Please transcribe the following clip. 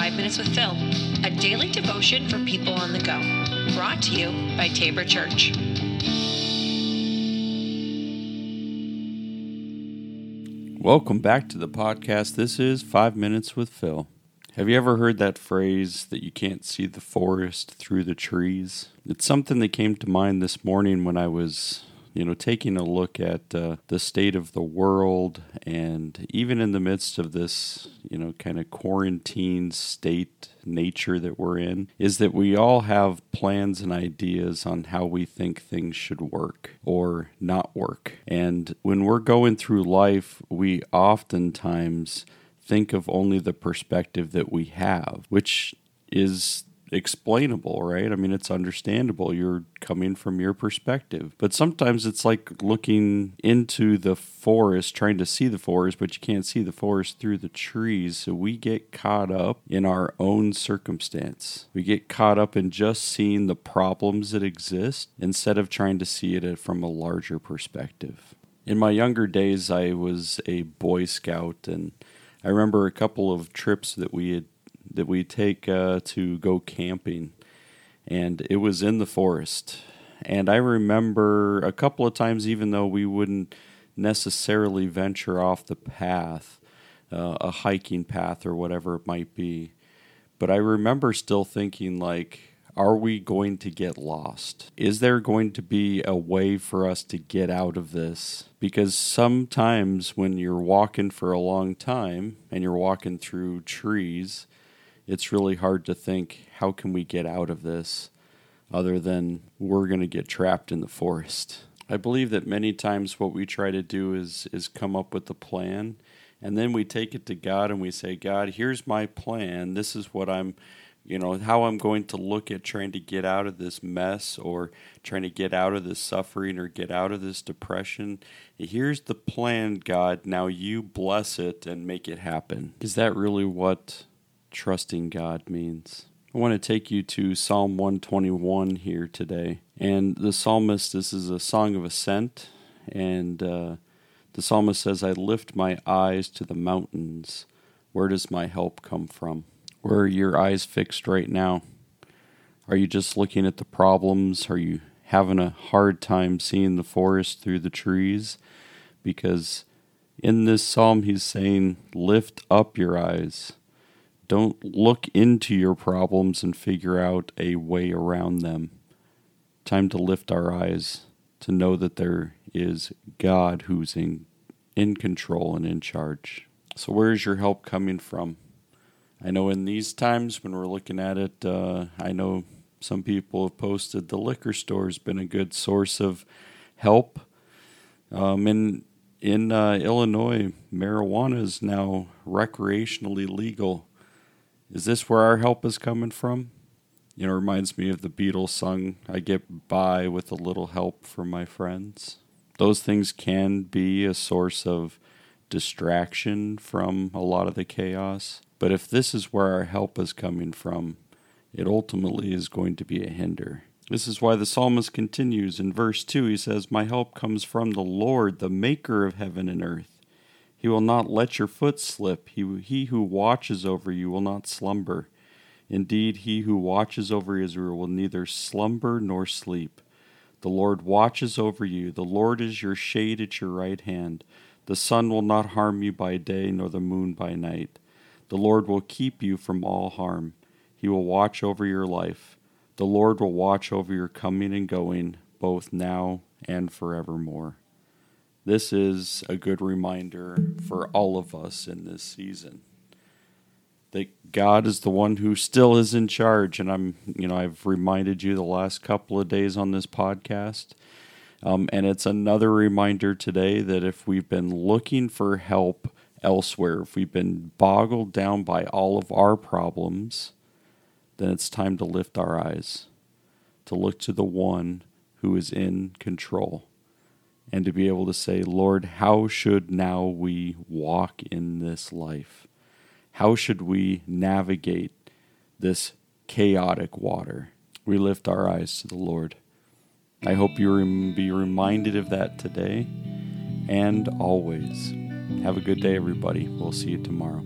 Five Minutes with Phil, a daily devotion for people on the go. Brought to you by Tabor Church. Welcome back to the podcast. This is Five Minutes with Phil. Have you ever heard that phrase that you can't see the forest through the trees? It's something that came to mind this morning when I was you know, taking a look at uh, the state of the world, and even in the midst of this, you know, kind of quarantine state nature that we're in, is that we all have plans and ideas on how we think things should work or not work. And when we're going through life, we oftentimes think of only the perspective that we have, which is explainable, right? I mean, it's understandable. You're coming from your perspective. But sometimes it's like looking into the forest, trying to see the forest, but you can't see the forest through the trees. So we get caught up in our own circumstance. We get caught up in just seeing the problems that exist instead of trying to see it from a larger perspective. In my younger days, I was a Boy Scout, and I remember a couple of trips that we had that we take uh, to go camping, and it was in the forest. And I remember a couple of times, even though we wouldn't necessarily venture off the path, uh, a hiking path or whatever it might be, but I remember still thinking like, are we going to get lost? Is there going to be a way for us to get out of this? Because sometimes when you're walking for a long time and you're walking through trees, it's really hard to think how can we get out of this other than we're going to get trapped in the forest. I believe that many times what we try to do is is come up with a plan and then we take it to God and we say, God, here's my plan. This is what I'm, you know, how I'm going to look at trying to get out of this mess or trying to get out of this suffering or get out of this depression. Here's the plan, God. Now you bless it and make it happen. Is that really what trusting God means. I want to take you to Psalm 121 here today. And the psalmist, this is a song of ascent. And uh, the psalmist says, I lift my eyes to the mountains. Where does my help come from? Where are your eyes fixed right now? Are you just looking at the problems? Are you having a hard time seeing the forest through the trees? Because in this psalm, he's saying, Lift up your eyes don't look into your problems and figure out a way around them. Time to lift our eyes to know that there is God who's in, in control and in charge. So, where is your help coming from? I know in these times when we're looking at it, uh, I know some people have posted the liquor store has been a good source of help. Um, in in uh, Illinois, marijuana is now recreationally legal. Is this where our help is coming from? You know, reminds me of the Beatles song, I get by with a little help from my friends. Those things can be a source of distraction from a lot of the chaos. But if this is where our help is coming from, it ultimately is going to be a hinder. This is why the psalmist continues in verse 2. He says, My help comes from the Lord, the maker of heaven and earth. He will not let your foot slip. He, he who watches over you will not slumber. Indeed, he who watches over Israel will neither slumber nor sleep. The Lord watches over you. The Lord is your shade at your right hand. The sun will not harm you by day, nor the moon by night. The Lord will keep you from all harm. He will watch over your life. The Lord will watch over your coming and going, both now and forevermore. This is a good reminder for all of us in this season that God is the one who still is in charge. And I'm, you know, I've reminded you the last couple of days on this podcast. Um, and it's another reminder today that if we've been looking for help elsewhere, if we've been boggled down by all of our problems, then it's time to lift our eyes, to look to the one who is in control and to be able to say, Lord, how should now we walk in this life? How should we navigate this chaotic water? We lift our eyes to the Lord. I hope you be reminded of that today and always. Have a good day, everybody. We'll see you tomorrow.